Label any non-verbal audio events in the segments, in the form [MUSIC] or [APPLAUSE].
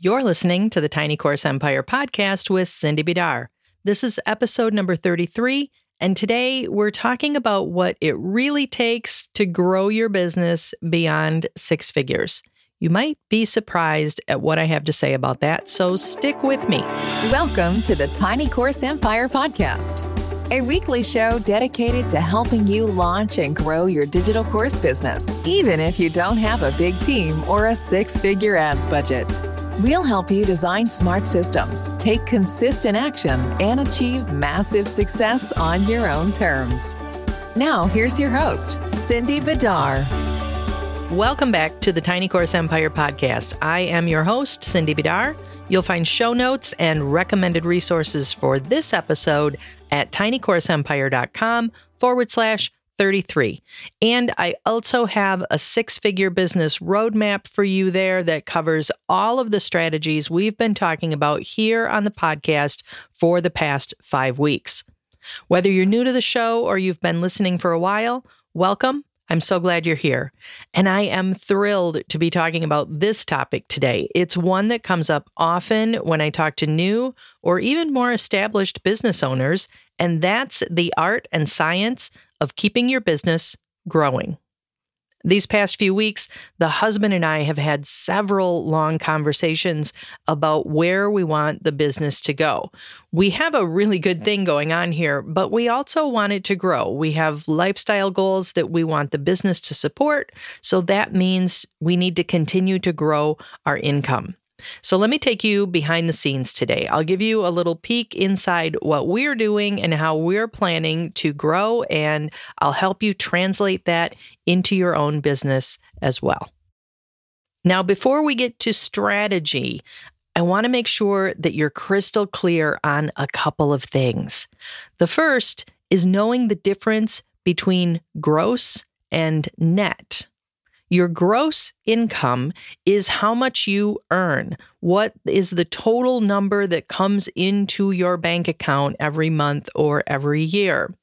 You're listening to the Tiny Course Empire podcast with Cindy Bidar. This is episode number 33, and today we're talking about what it really takes to grow your business beyond six figures. You might be surprised at what I have to say about that, so stick with me. Welcome to the Tiny Course Empire podcast, a weekly show dedicated to helping you launch and grow your digital course business, even if you don't have a big team or a six figure ads budget. We'll help you design smart systems, take consistent action, and achieve massive success on your own terms. Now, here's your host, Cindy Bidar. Welcome back to the Tiny Course Empire podcast. I am your host, Cindy Bidar. You'll find show notes and recommended resources for this episode at tinycourseempire.com forward slash 33. And I also have a six figure business roadmap for you there that covers all of the strategies we've been talking about here on the podcast for the past five weeks. Whether you're new to the show or you've been listening for a while, welcome. I'm so glad you're here. And I am thrilled to be talking about this topic today. It's one that comes up often when I talk to new or even more established business owners, and that's the art and science of keeping your business growing. These past few weeks, the husband and I have had several long conversations about where we want the business to go. We have a really good thing going on here, but we also want it to grow. We have lifestyle goals that we want the business to support. So that means we need to continue to grow our income. So let me take you behind the scenes today. I'll give you a little peek inside what we're doing and how we're planning to grow, and I'll help you translate that into your own business as well. Now, before we get to strategy, I want to make sure that you're crystal clear on a couple of things. The first is knowing the difference between gross and net. Your gross income is how much you earn. What is the total number that comes into your bank account every month or every year?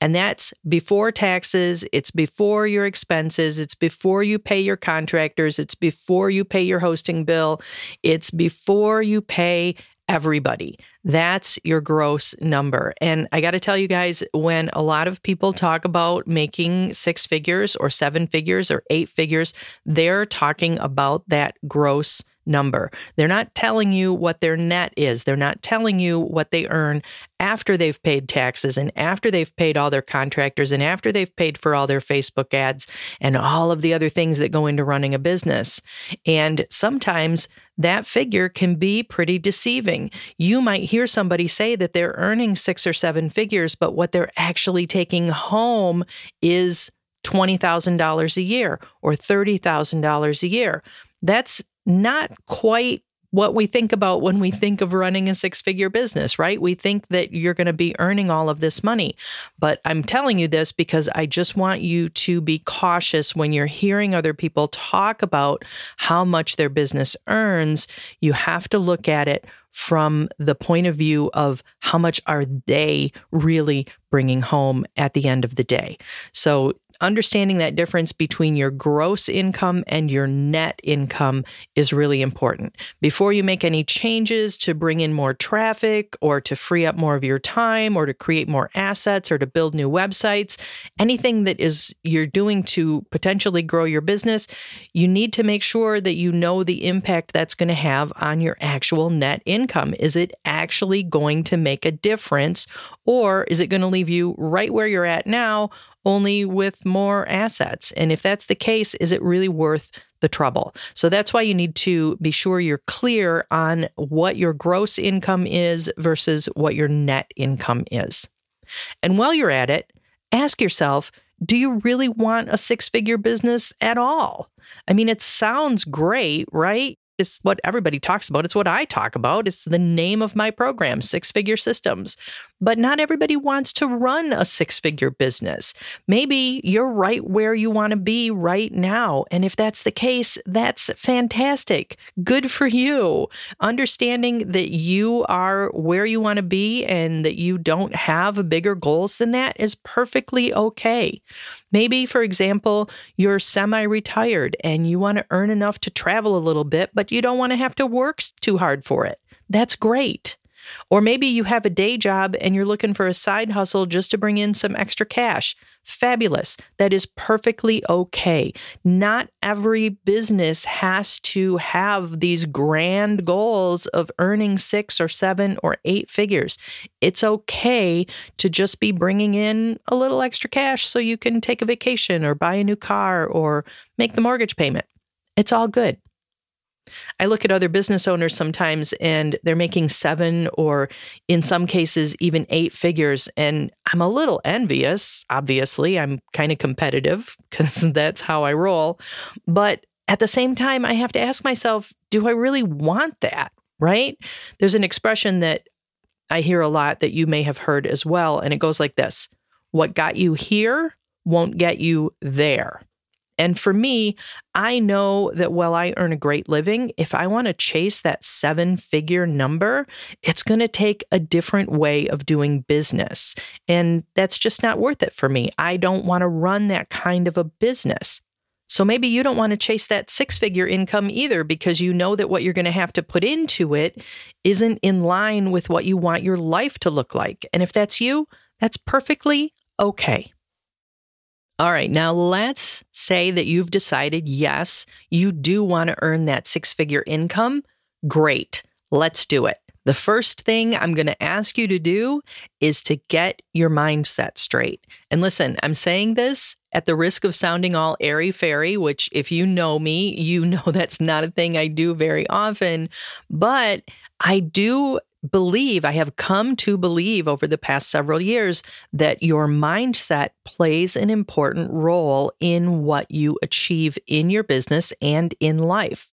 And that's before taxes, it's before your expenses, it's before you pay your contractors, it's before you pay your hosting bill, it's before you pay everybody. That's your gross number. And I got to tell you guys, when a lot of people talk about making six figures or seven figures or eight figures, they're talking about that gross number. They're not telling you what their net is. They're not telling you what they earn after they've paid taxes and after they've paid all their contractors and after they've paid for all their Facebook ads and all of the other things that go into running a business. And sometimes that figure can be pretty deceiving. You might hear somebody say that they're earning six or seven figures, but what they're actually taking home is $20,000 a year or $30,000 a year. That's not quite what we think about when we think of running a six figure business, right? We think that you're going to be earning all of this money. But I'm telling you this because I just want you to be cautious when you're hearing other people talk about how much their business earns. You have to look at it from the point of view of how much are they really bringing home at the end of the day. So understanding that difference between your gross income and your net income is really important. Before you make any changes to bring in more traffic or to free up more of your time or to create more assets or to build new websites, anything that is you're doing to potentially grow your business, you need to make sure that you know the impact that's going to have on your actual net income. Is it actually going to make a difference or is it going to leave you right where you're at now only with more assets? And if that's the case, is it really worth the trouble? So that's why you need to be sure you're clear on what your gross income is versus what your net income is. And while you're at it, ask yourself, do you really want a six figure business at all? I mean, it sounds great, right? It's what everybody talks about. It's what I talk about. It's the name of my program, Six Figure Systems. But not everybody wants to run a six figure business. Maybe you're right where you want to be right now. And if that's the case, that's fantastic. Good for you. Understanding that you are where you want to be and that you don't have bigger goals than that is perfectly okay. Maybe, for example, you're semi retired and you want to earn enough to travel a little bit, but you don't want to have to work too hard for it. That's great. Or maybe you have a day job and you're looking for a side hustle just to bring in some extra cash. Fabulous. That is perfectly okay. Not every business has to have these grand goals of earning six or seven or eight figures. It's okay to just be bringing in a little extra cash so you can take a vacation or buy a new car or make the mortgage payment. It's all good. I look at other business owners sometimes and they're making seven or in some cases even eight figures. And I'm a little envious. Obviously, I'm kind of competitive [LAUGHS] because that's how I roll. But at the same time, I have to ask myself, do I really want that? Right? There's an expression that I hear a lot that you may have heard as well. And it goes like this What got you here won't get you there. And for me, I know that while I earn a great living, if I want to chase that seven figure number, it's going to take a different way of doing business. And that's just not worth it for me. I don't want to run that kind of a business. So maybe you don't want to chase that six figure income either because you know that what you're going to have to put into it isn't in line with what you want your life to look like. And if that's you, that's perfectly okay. All right, now let's say that you've decided, yes, you do want to earn that six figure income. Great, let's do it. The first thing I'm going to ask you to do is to get your mindset straight. And listen, I'm saying this at the risk of sounding all airy fairy, which, if you know me, you [LAUGHS] know that's not a thing I do very often. But I do believe, I have come to believe over the past several years that your mindset plays an important role in what you achieve in your business and in life.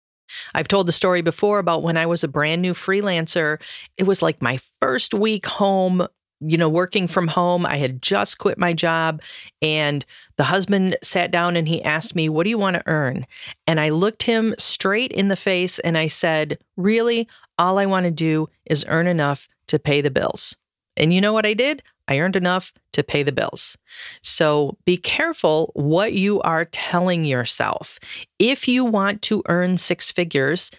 I've told the story before about when I was a brand new freelancer. It was like my first week home you know, working from home. I had just quit my job, and the husband sat down and he asked me, What do you want to earn? And I looked him straight in the face and I said, Really? All I want to do is earn enough to pay the bills. And you know what I did? I earned enough to pay the bills. So be careful what you are telling yourself. If you want to earn six figures,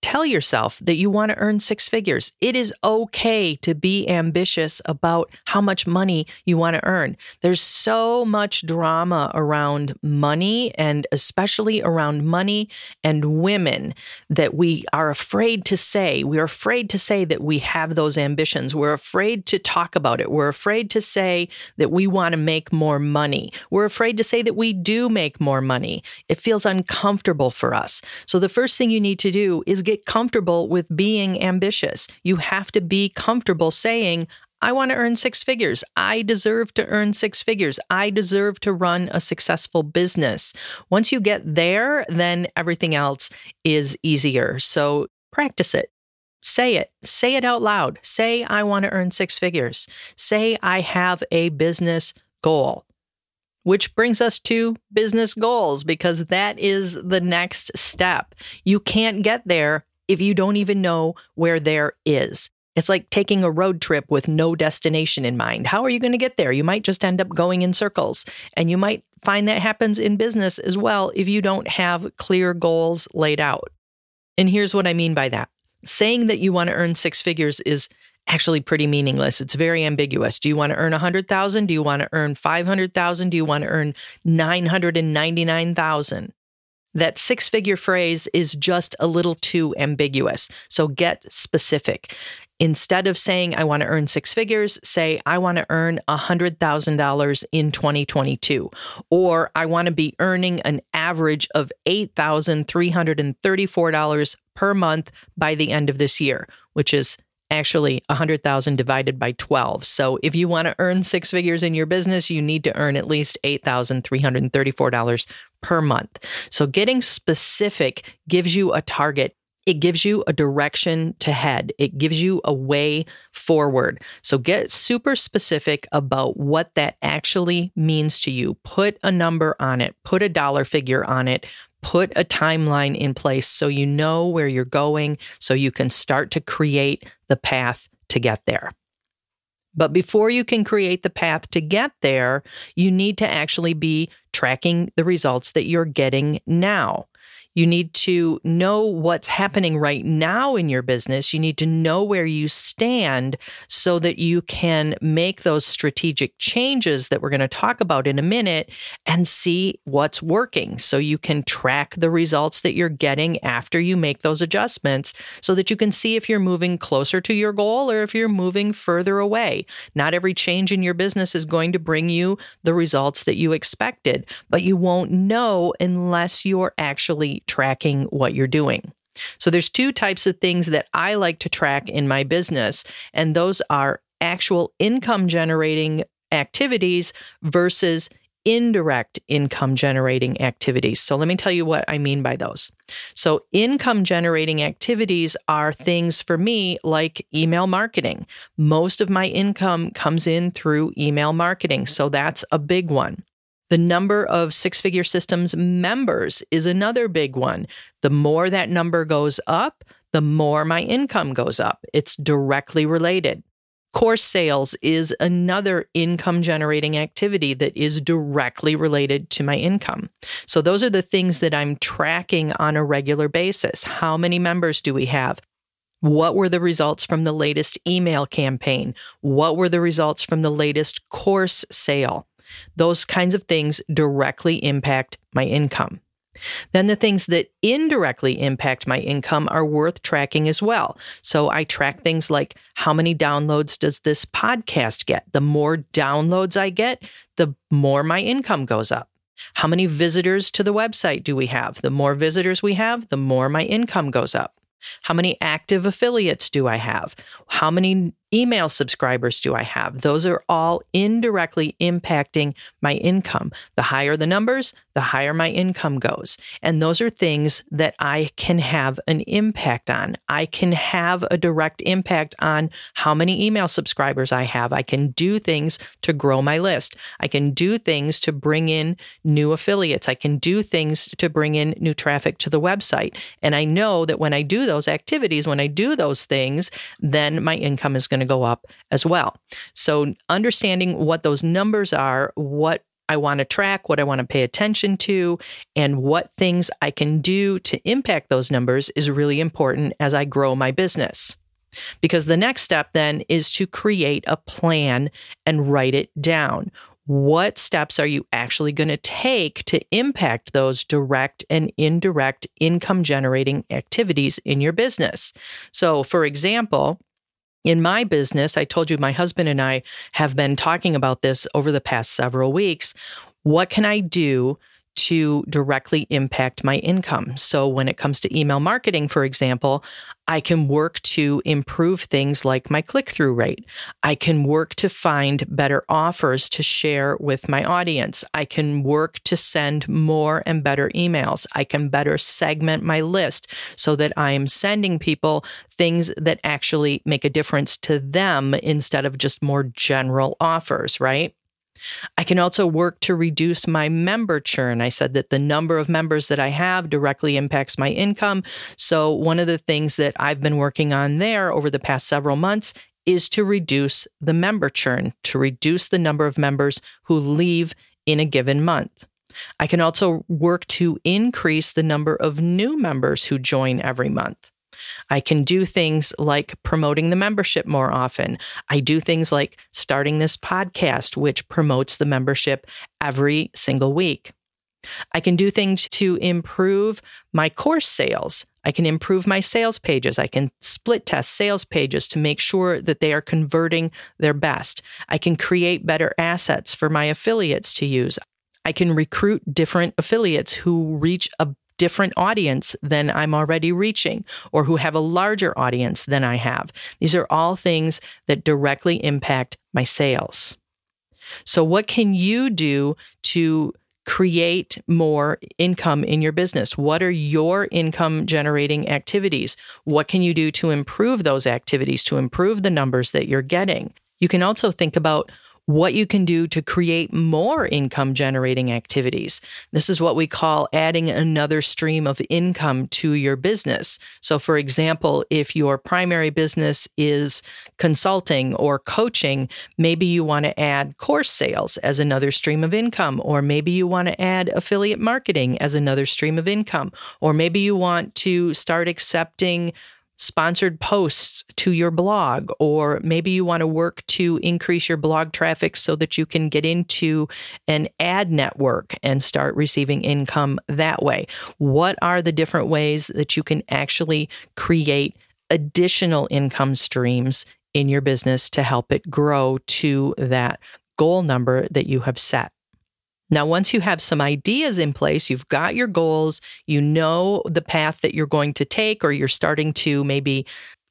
Tell yourself that you want to earn six figures. It is okay to be ambitious about how much money you want to earn. There's so much drama around money and especially around money and women that we are afraid to say. We're afraid to say that we have those ambitions. We're afraid to talk about it. We're afraid to say that we want to make more money. We're afraid to say that we do make more money. It feels uncomfortable for us. So the first thing you need to do is get comfortable with being ambitious. You have to be comfortable saying, I want to earn six figures. I deserve to earn six figures. I deserve to run a successful business. Once you get there, then everything else is easier. So practice it. Say it. Say it out loud. Say, I want to earn six figures. Say, I have a business goal. Which brings us to business goals because that is the next step. You can't get there if you don't even know where there is. It's like taking a road trip with no destination in mind. How are you going to get there? You might just end up going in circles. And you might find that happens in business as well if you don't have clear goals laid out. And here's what I mean by that saying that you want to earn six figures is actually pretty meaningless. It's very ambiguous. Do you want to earn 100,000? Do you want to earn 500,000? Do you want to earn 999,000? That six figure phrase is just a little too ambiguous. So get specific. Instead of saying, I want to earn six figures, say, I want to earn $100,000 in 2022. Or I want to be earning an average of $8,334 per month by the end of this year, which is actually 100,000 divided by 12. So if you want to earn six figures in your business, you need to earn at least $8,334 per month. So getting specific gives you a target. It gives you a direction to head. It gives you a way forward. So get super specific about what that actually means to you. Put a number on it, put a dollar figure on it, put a timeline in place so you know where you're going, so you can start to create the path to get there. But before you can create the path to get there, you need to actually be tracking the results that you're getting now. You need to know what's happening right now in your business. You need to know where you stand so that you can make those strategic changes that we're going to talk about in a minute and see what's working. So you can track the results that you're getting after you make those adjustments so that you can see if you're moving closer to your goal or if you're moving further away. Not every change in your business is going to bring you the results that you expected, but you won't know unless you're actually tracking what you're doing. So there's two types of things that I like to track in my business, and those are actual income generating activities versus indirect income generating activities. So let me tell you what I mean by those. So, income generating activities are things for me like email marketing. Most of my income comes in through email marketing. So, that's a big one. The number of six figure systems members is another big one. The more that number goes up, the more my income goes up. It's directly related. Course sales is another income generating activity that is directly related to my income. So, those are the things that I'm tracking on a regular basis. How many members do we have? What were the results from the latest email campaign? What were the results from the latest course sale? Those kinds of things directly impact my income. Then the things that indirectly impact my income are worth tracking as well. So I track things like how many downloads does this podcast get? The more downloads I get, the more my income goes up. How many visitors to the website do we have? The more visitors we have, the more my income goes up. How many active affiliates do I have? How many email subscribers do I have? Those are all indirectly impacting my income. The higher the numbers, the higher my income goes. And those are things that I can have an impact on. I can have a direct impact on how many email subscribers I have. I can do things to grow my list. I can do things to bring in new affiliates. I can do things to bring in new traffic to the website. And I know that when I do those activities, when I do those things, then my income is going to go up as well. So understanding what those numbers are, what I want to track, what I want to pay attention to, and what things I can do to impact those numbers is really important as I grow my business. Because the next step then is to create a plan and write it down. What steps are you actually going to take to impact those direct and indirect income generating activities in your business? So, for example, in my business, I told you my husband and I have been talking about this over the past several weeks. What can I do to directly impact my income. So, when it comes to email marketing, for example, I can work to improve things like my click through rate. I can work to find better offers to share with my audience. I can work to send more and better emails. I can better segment my list so that I am sending people things that actually make a difference to them instead of just more general offers, right? I can also work to reduce my member churn. I said that the number of members that I have directly impacts my income. So, one of the things that I've been working on there over the past several months is to reduce the member churn, to reduce the number of members who leave in a given month. I can also work to increase the number of new members who join every month. I can do things like promoting the membership more often. I do things like starting this podcast, which promotes the membership every single week. I can do things to improve my course sales. I can improve my sales pages. I can split test sales pages to make sure that they are converting their best. I can create better assets for my affiliates to use. I can recruit different affiliates who reach a different audience than I'm already reaching or who have a larger audience than I have. These are all things that directly impact my sales. So, what can you do to create more income in your business? What are your income generating activities? What can you do to improve those activities, to improve the numbers that you're getting? You can also think about what you can do to create more income generating activities. This is what we call adding another stream of income to your business. So, for example, if your primary business is consulting or coaching, maybe you want to add course sales as another stream of income, or maybe you want to add affiliate marketing as another stream of income, or maybe you want to start accepting sponsored posts to your blog, or maybe you want to work to increase your blog traffic so that you can get into an ad network and start receiving income that way. What are the different ways that you can actually create additional income streams in your business to help it grow to that goal number that you have set? Now, once you have some ideas in place, you've got your goals, you know the path that you're going to take, or you're starting to maybe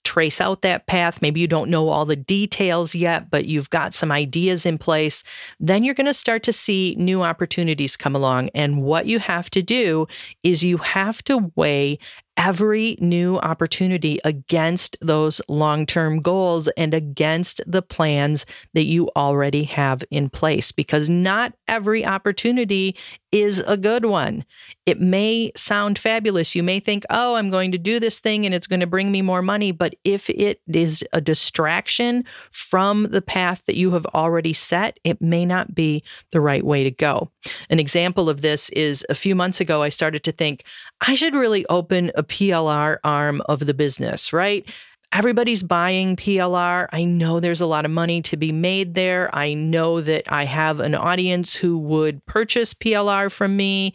trace out that path. Maybe you don't know all the details yet, but you've got some ideas in place. Then you're going to start to see new opportunities come along. And what you have to do is you have to weigh every new opportunity against those long term goals and against the plans that you already have in place because not every opportunity is a good one. It may sound fabulous. You may think, oh, I'm going to do this thing and it's going to bring me more money. But if it is a distraction from the path that you have already set, it may not be the right way to go. An example of this is a few months ago, I started to think, I should really open a PLR arm of the business, right? Everybody's buying PLR. I know there's a lot of money to be made there. I know that I have an audience who would purchase PLR from me,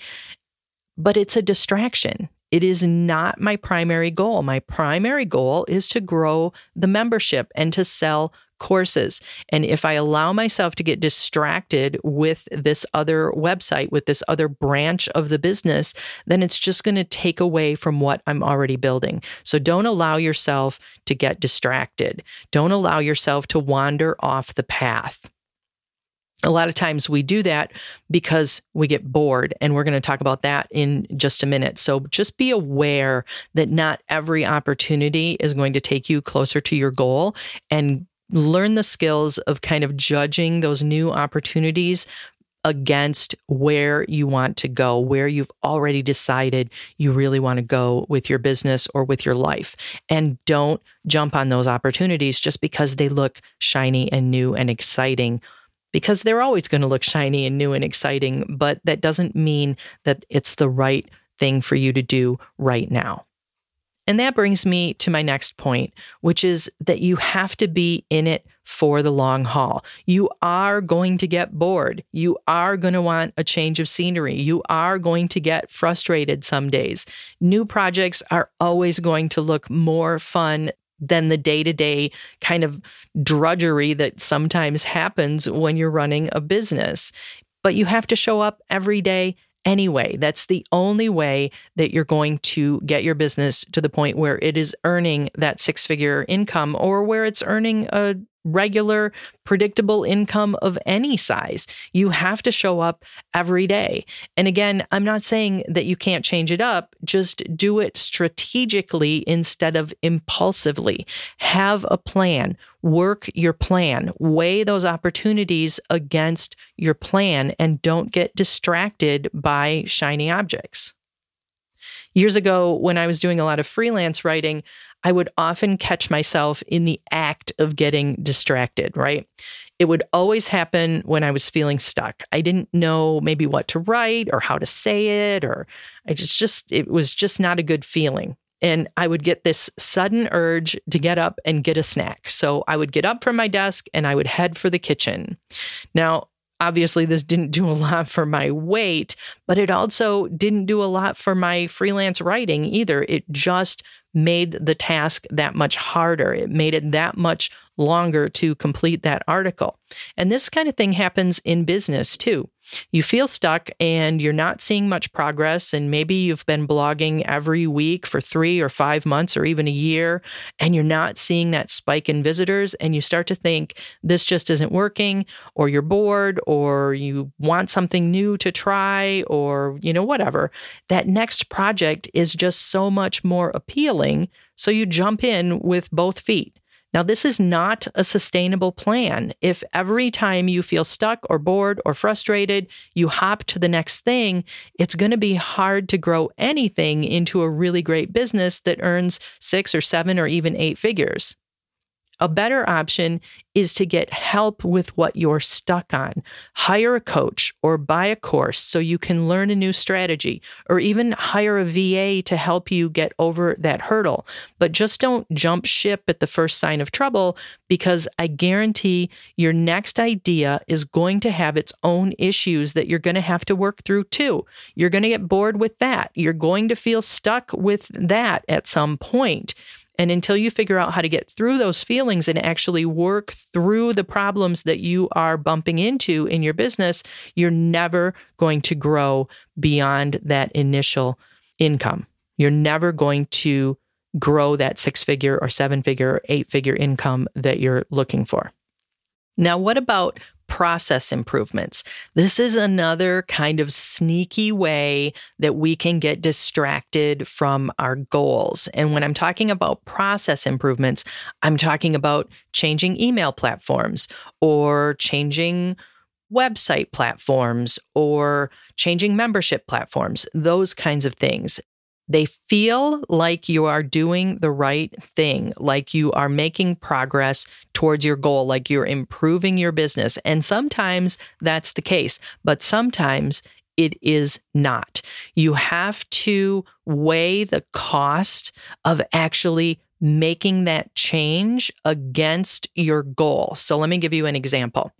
but it's a distraction. It is not my primary goal. My primary goal is to grow the membership and to sell courses. And if I allow myself to get distracted with this other website, with this other branch of the business, then it's just going to take away from what I'm already building. So don't allow yourself to get distracted. Don't allow yourself to wander off the path. A lot of times we do that because we get bored, and we're going to talk about that in just a minute. So just be aware that not every opportunity is going to take you closer to your goal and learn the skills of kind of judging those new opportunities against where you want to go, where you've already decided you really want to go with your business or with your life. And don't jump on those opportunities just because they look shiny and new and exciting. Because they're always going to look shiny and new and exciting, but that doesn't mean that it's the right thing for you to do right now. And that brings me to my next point, which is that you have to be in it for the long haul. You are going to get bored. You are going to want a change of scenery. You are going to get frustrated some days. New projects are always going to look more fun than the day to day kind of drudgery that sometimes happens when you're running a business. But you have to show up every day anyway. That's the only way that you're going to get your business to the point where it is earning that six figure income or where it's earning a regular, predictable income of any size. You have to show up every day. And again, I'm not saying that you can't change it up, just do it strategically instead of impulsively. Have a plan, work your plan, weigh those opportunities against your plan, and don't get distracted by shiny objects. Years ago, when I was doing a lot of freelance writing, I would often catch myself in the act of getting distracted, right? It would always happen when I was feeling stuck. I didn't know maybe what to write or how to say it, or I just, just it was just not a good feeling. And I would get this sudden urge to get up and get a snack. So I would get up from my desk and I would head for the kitchen. Now, obviously this didn't do a lot for my weight, but it also didn't do a lot for my freelance writing either. It just made the task that much harder. It made it that much longer to complete that article. And this kind of thing happens in business too. You feel stuck and you're not seeing much progress, and maybe you've been blogging every week for three or five months or even a year, and you're not seeing that spike in visitors, and you start to think this just isn't working, or you're bored, or you want something new to try, or you know, whatever. That next project is just so much more appealing. So you jump in with both feet. Now, this is not a sustainable plan. If every time you feel stuck or bored or frustrated, you hop to the next thing, it's going to be hard to grow anything into a really great business that earns six or seven or even eight figures. A better option is to get help with what you're stuck on. Hire a coach or buy a course so you can learn a new strategy, or even hire a VA to help you get over that hurdle. But just don't jump ship at the first sign of trouble because I guarantee your next idea is going to have its own issues that you're going to have to work through too. You're going to get bored with that. You're going to feel stuck with that at some point. And until you figure out how to get through those feelings and actually work through the problems that you are bumping into in your business, you're never going to grow beyond that initial income. You're never going to grow that six figure or seven figure or eight figure income that you're looking for. Now, what about process improvements. This is another kind of sneaky way that we can get distracted from our goals. And when I'm talking about process improvements, I'm talking about changing email platforms or changing website platforms or changing membership platforms, those kinds of things. They feel like you are doing the right thing, like you are making progress towards your goal, like you're improving your business. And sometimes that's the case, but sometimes it is not. You have to weigh the cost of actually making that change against your goal. So let me give you an example.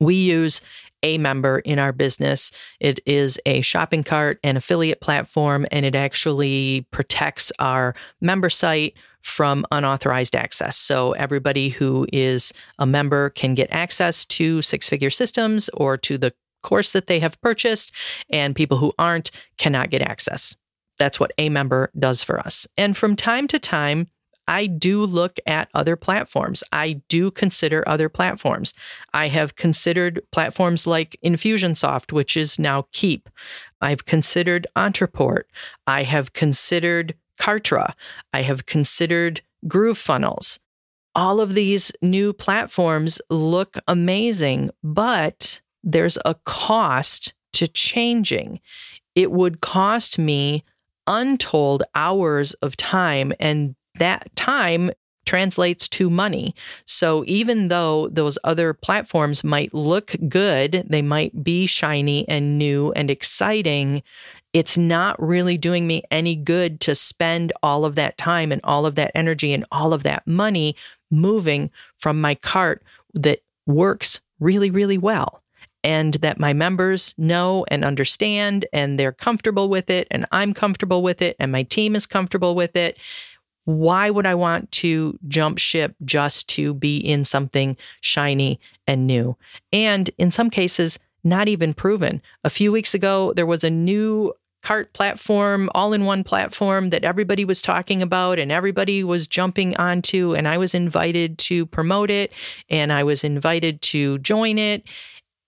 We use aMember in our business. It is a shopping cart and affiliate platform, and it actually protects our member site from unauthorized access. So everybody who is a member can get access to six figure systems or to the course that they have purchased, and people who aren't cannot get access. That's what aMember does for us. And from time to time, I do look at other platforms. I do consider other platforms. I have considered platforms like Infusionsoft, which is now Keap. I've considered Ontraport. I have considered Kartra. I have considered GrooveFunnels. All of these new platforms look amazing, but there's a cost to changing. It would cost me untold hours of time and that time translates to money. So even though those other platforms might look good, they might be shiny and new and exciting, it's not really doing me any good to spend all of that time and all of that energy and all of that money moving from my cart that works really, really well. And that my members know and understand, and they're comfortable with it, and I'm comfortable with it, and my team is comfortable with it why would I want to jump ship just to be in something shiny and new? And in some cases, not even proven. A few weeks ago, there was a new cart platform, all in one platform that everybody was talking about and everybody was jumping onto. And I was invited to promote it and I was invited to join it.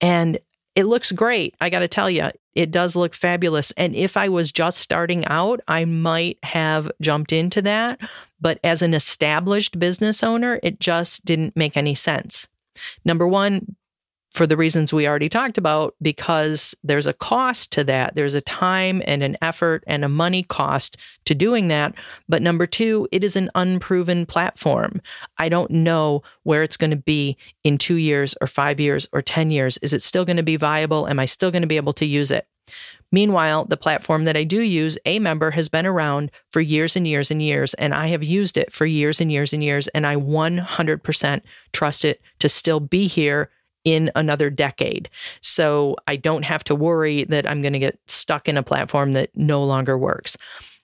And it looks great. I got to tell you, it does look fabulous. And if I was just starting out, I might have jumped into that. But as an established business owner, it just didn't make any sense. Number one, for the reasons we already talked about, because there's a cost to that. There's a time and an effort and a money cost to doing that. But number two, it is an unproven platform. I don't know where it's going to be in two years or five years or 10 years. Is it still going to be viable? Am I still going to be able to use it? Meanwhile, the platform that I do use, aMember, has been around for years and years and years, and I have used it for years and years and years, and I 100% trust it to still be here in another decade. So I don't have to worry that I'm going to get stuck in a platform that no longer works.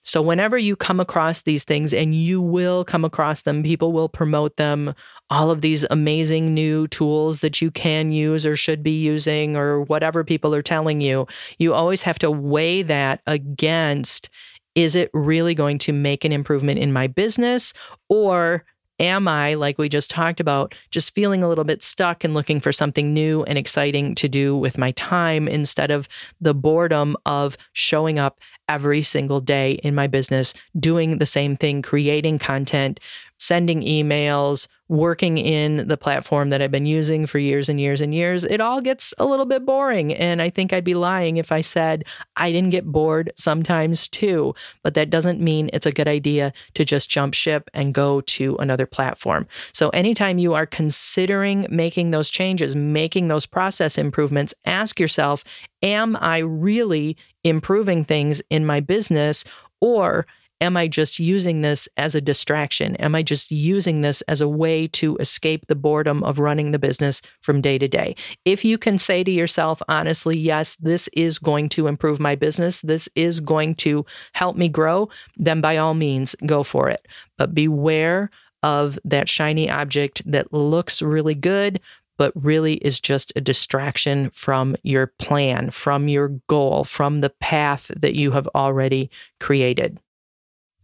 So, whenever you come across these things, and you will come across them, people will promote them, all of these amazing new tools that you can use or should be using, or whatever people are telling you, you always have to weigh that against is it really going to make an improvement in my business? Or am I, like we just talked about, just feeling a little bit stuck and looking for something new and exciting to do with my time instead of the boredom of showing up every single day in my business, doing the same thing, creating content, sending emails, working in the platform that I've been using for years and years and years, it all gets a little bit boring. And I think I'd be lying if I said I didn't get bored sometimes too. But that doesn't mean it's a good idea to just jump ship and go to another platform. So anytime you are considering making those changes, making those process improvements, ask yourself, am I really improving things in my business? Or Am I just using this as a distraction? Am I just using this as a way to escape the boredom of running the business from day to day? If you can say to yourself, honestly, yes, this is going to improve my business, this is going to help me grow, then by all means, go for it. But beware of that shiny object that looks really good, but really is just a distraction from your plan, from your goal, from the path that you have already created.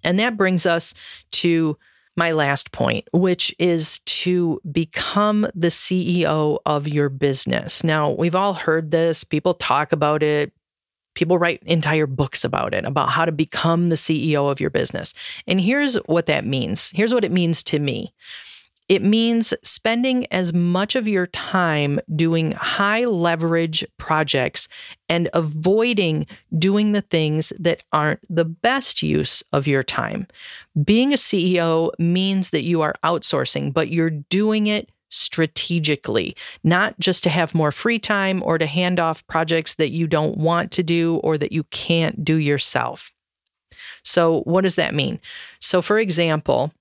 And that brings us to my last point, which is to become the CEO of your business. Now, we've all heard this, people talk about it. People write entire books about it, about how to become the CEO of your business. And here's what that means. Here's what it means to me. It means spending as much of your time doing high leverage projects and avoiding doing the things that aren't the best use of your time. Being a CEO means that you are outsourcing, but you're doing it strategically, not just to have more free time or to hand off projects that you don't want to do or that you can't do yourself. So, what does that mean? So, for example,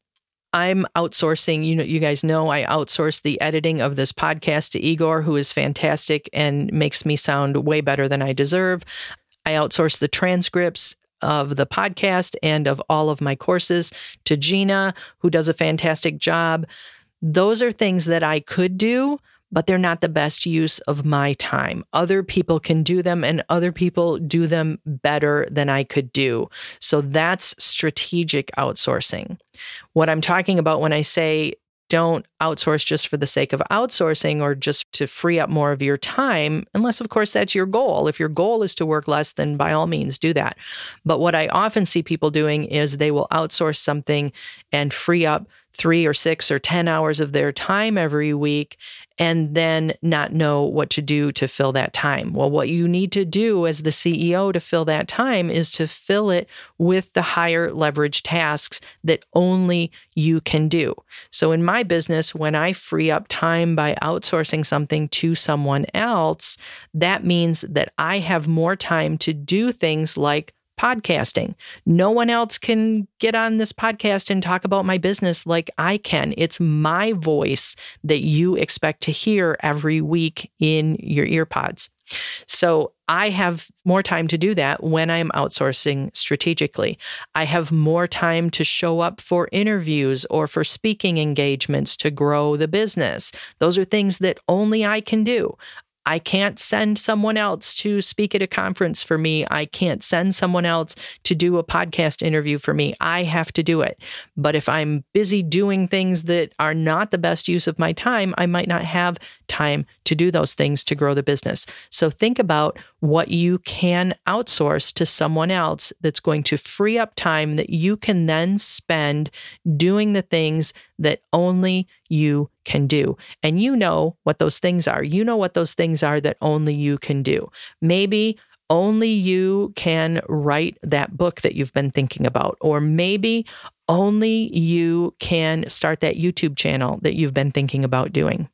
I'm outsourcing, you know, you guys know I outsource the editing of this podcast to Igor, who is fantastic and makes me sound way better than I deserve. I outsource the transcripts of the podcast and of all of my courses to Gina, who does a fantastic job. Those are things that I could do, but they're not the best use of my time. Other people can do them and other people do them better than I could do. So that's strategic outsourcing. What I'm talking about when I say don't outsource just for the sake of outsourcing or just to free up more of your time, unless, of course, that's your goal. If your goal is to work less, then by all means do that. But what I often see people doing is they will outsource something and free up three or six or 10 hours of their time every week and then not know what to do to fill that time. Well, what you need to do as the CEO to fill that time is to fill it with the higher leverage tasks that only you can do. So, in my business, when I free up time by outsourcing something to someone else, that means that I have more time to do things like podcasting. No one else can get on this podcast and talk about my business like I can. It's my voice that you expect to hear every week in your earpods. So I have more time to do that when I'm outsourcing strategically. I have more time to show up for interviews or for speaking engagements to grow the business. Those are things that only I can do. I can't send someone else to speak at a conference for me. I can't send someone else to do a podcast interview for me. I have to do it. But if I'm busy doing things that are not the best use of my time, I might not have time to do those things to grow the business. So think about what you can outsource to someone else that's going to free up time that you can then spend doing the things that only you can do. And you know what those things are. You know what those things are that only you can do. Maybe only you can write that book that you've been thinking about, or maybe only you can start that YouTube channel that you've been thinking about doing.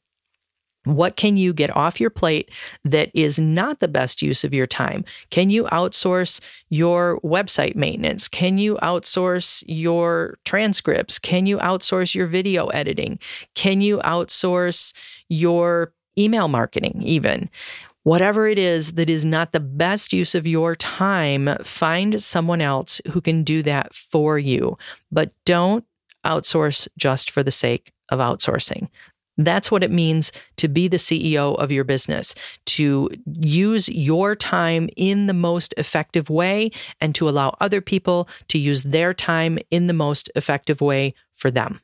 What can you get off your plate that is not the best use of your time? Can you outsource your website maintenance? Can you outsource your transcripts? Can you outsource your video editing? Can you outsource your email marketing, even? Whatever it is that is not the best use of your time, find someone else who can do that for you. But don't outsource just for the sake of outsourcing. That's what it means to be the CEO of your business, to use your time in the most effective way and to allow other people to use their time in the most effective way for them.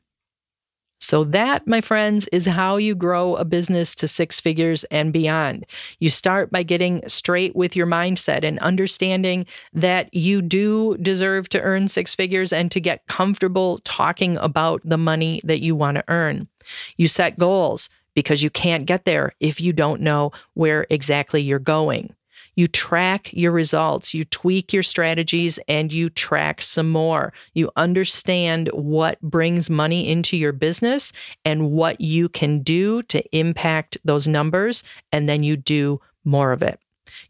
So, that, my friends, is how you grow a business to six figures and beyond. You start by getting straight with your mindset and understanding that you do deserve to earn six figures and to get comfortable talking about the money that you want to earn. You set goals because you can't get there if you don't know where exactly you're going. You track your results, you tweak your strategies, and you track some more. You understand what brings money into your business and what you can do to impact those numbers, and then you do more of it.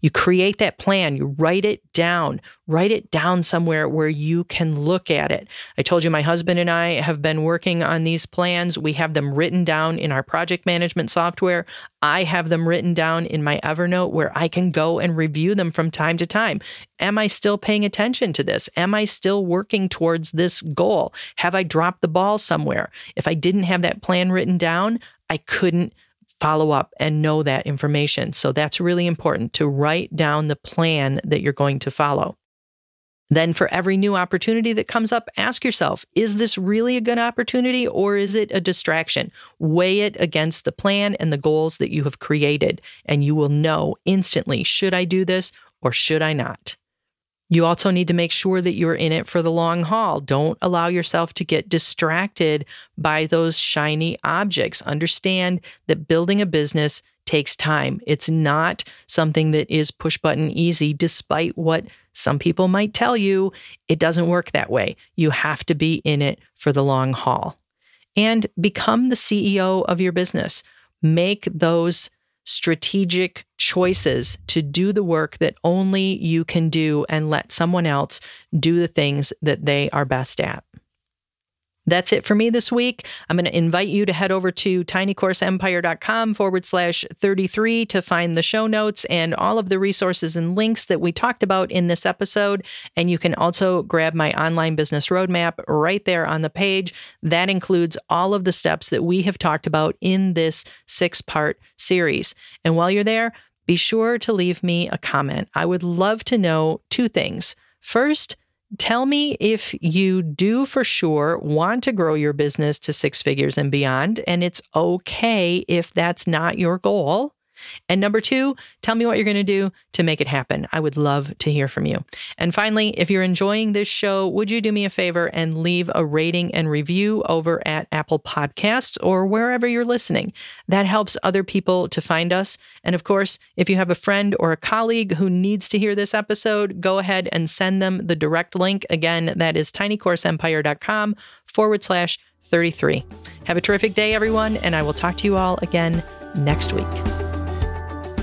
You create that plan, you write it down, write it down somewhere where you can look at it. I told you my husband and I have been working on these plans. We have them written down in our project management software. I have them written down in my Evernote where I can go and review them from time to time. Am I still paying attention to this? Am I still working towards this goal? Have I dropped the ball somewhere? If I didn't have that plan written down, I couldn't follow up and know that information. So that's really important to write down the plan that you're going to follow. Then, for every new opportunity that comes up, ask yourself is this really a good opportunity or is it a distraction? Weigh it against the plan and the goals that you have created, and you will know instantly should I do this or should I not? You also need to make sure that you're in it for the long haul. Don't allow yourself to get distracted by those shiny objects. Understand that building a business takes time. It's not something that is push button easy, despite what some people might tell you. It doesn't work that way. You have to be in it for the long haul. And become the CEO of your business. Make those strategic choices to do the work that only you can do and let someone else do the things that they are best at. That's it for me this week. I'm going to invite you to head over to tinycourseempire.com forward slash 33 to find the show notes and all of the resources and links that we talked about in this episode. And you can also grab my online business roadmap right there on the page. That includes all of the steps that we have talked about in this six part series. And while you're there, be sure to leave me a comment. I would love to know two things. First, Tell me if you do for sure want to grow your business to six figures and beyond, and it's okay if that's not your goal. And number two, tell me what you're going to do to make it happen. I would love to hear from you. And finally, if you're enjoying this show, would you do me a favor and leave a rating and review over at Apple Podcasts or wherever you're listening? That helps other people to find us. And of course, if you have a friend or a colleague who needs to hear this episode, go ahead and send them the direct link. Again, that is tinycourseempire.com forward slash 33. Have a terrific day, everyone, and I will talk to you all again next week.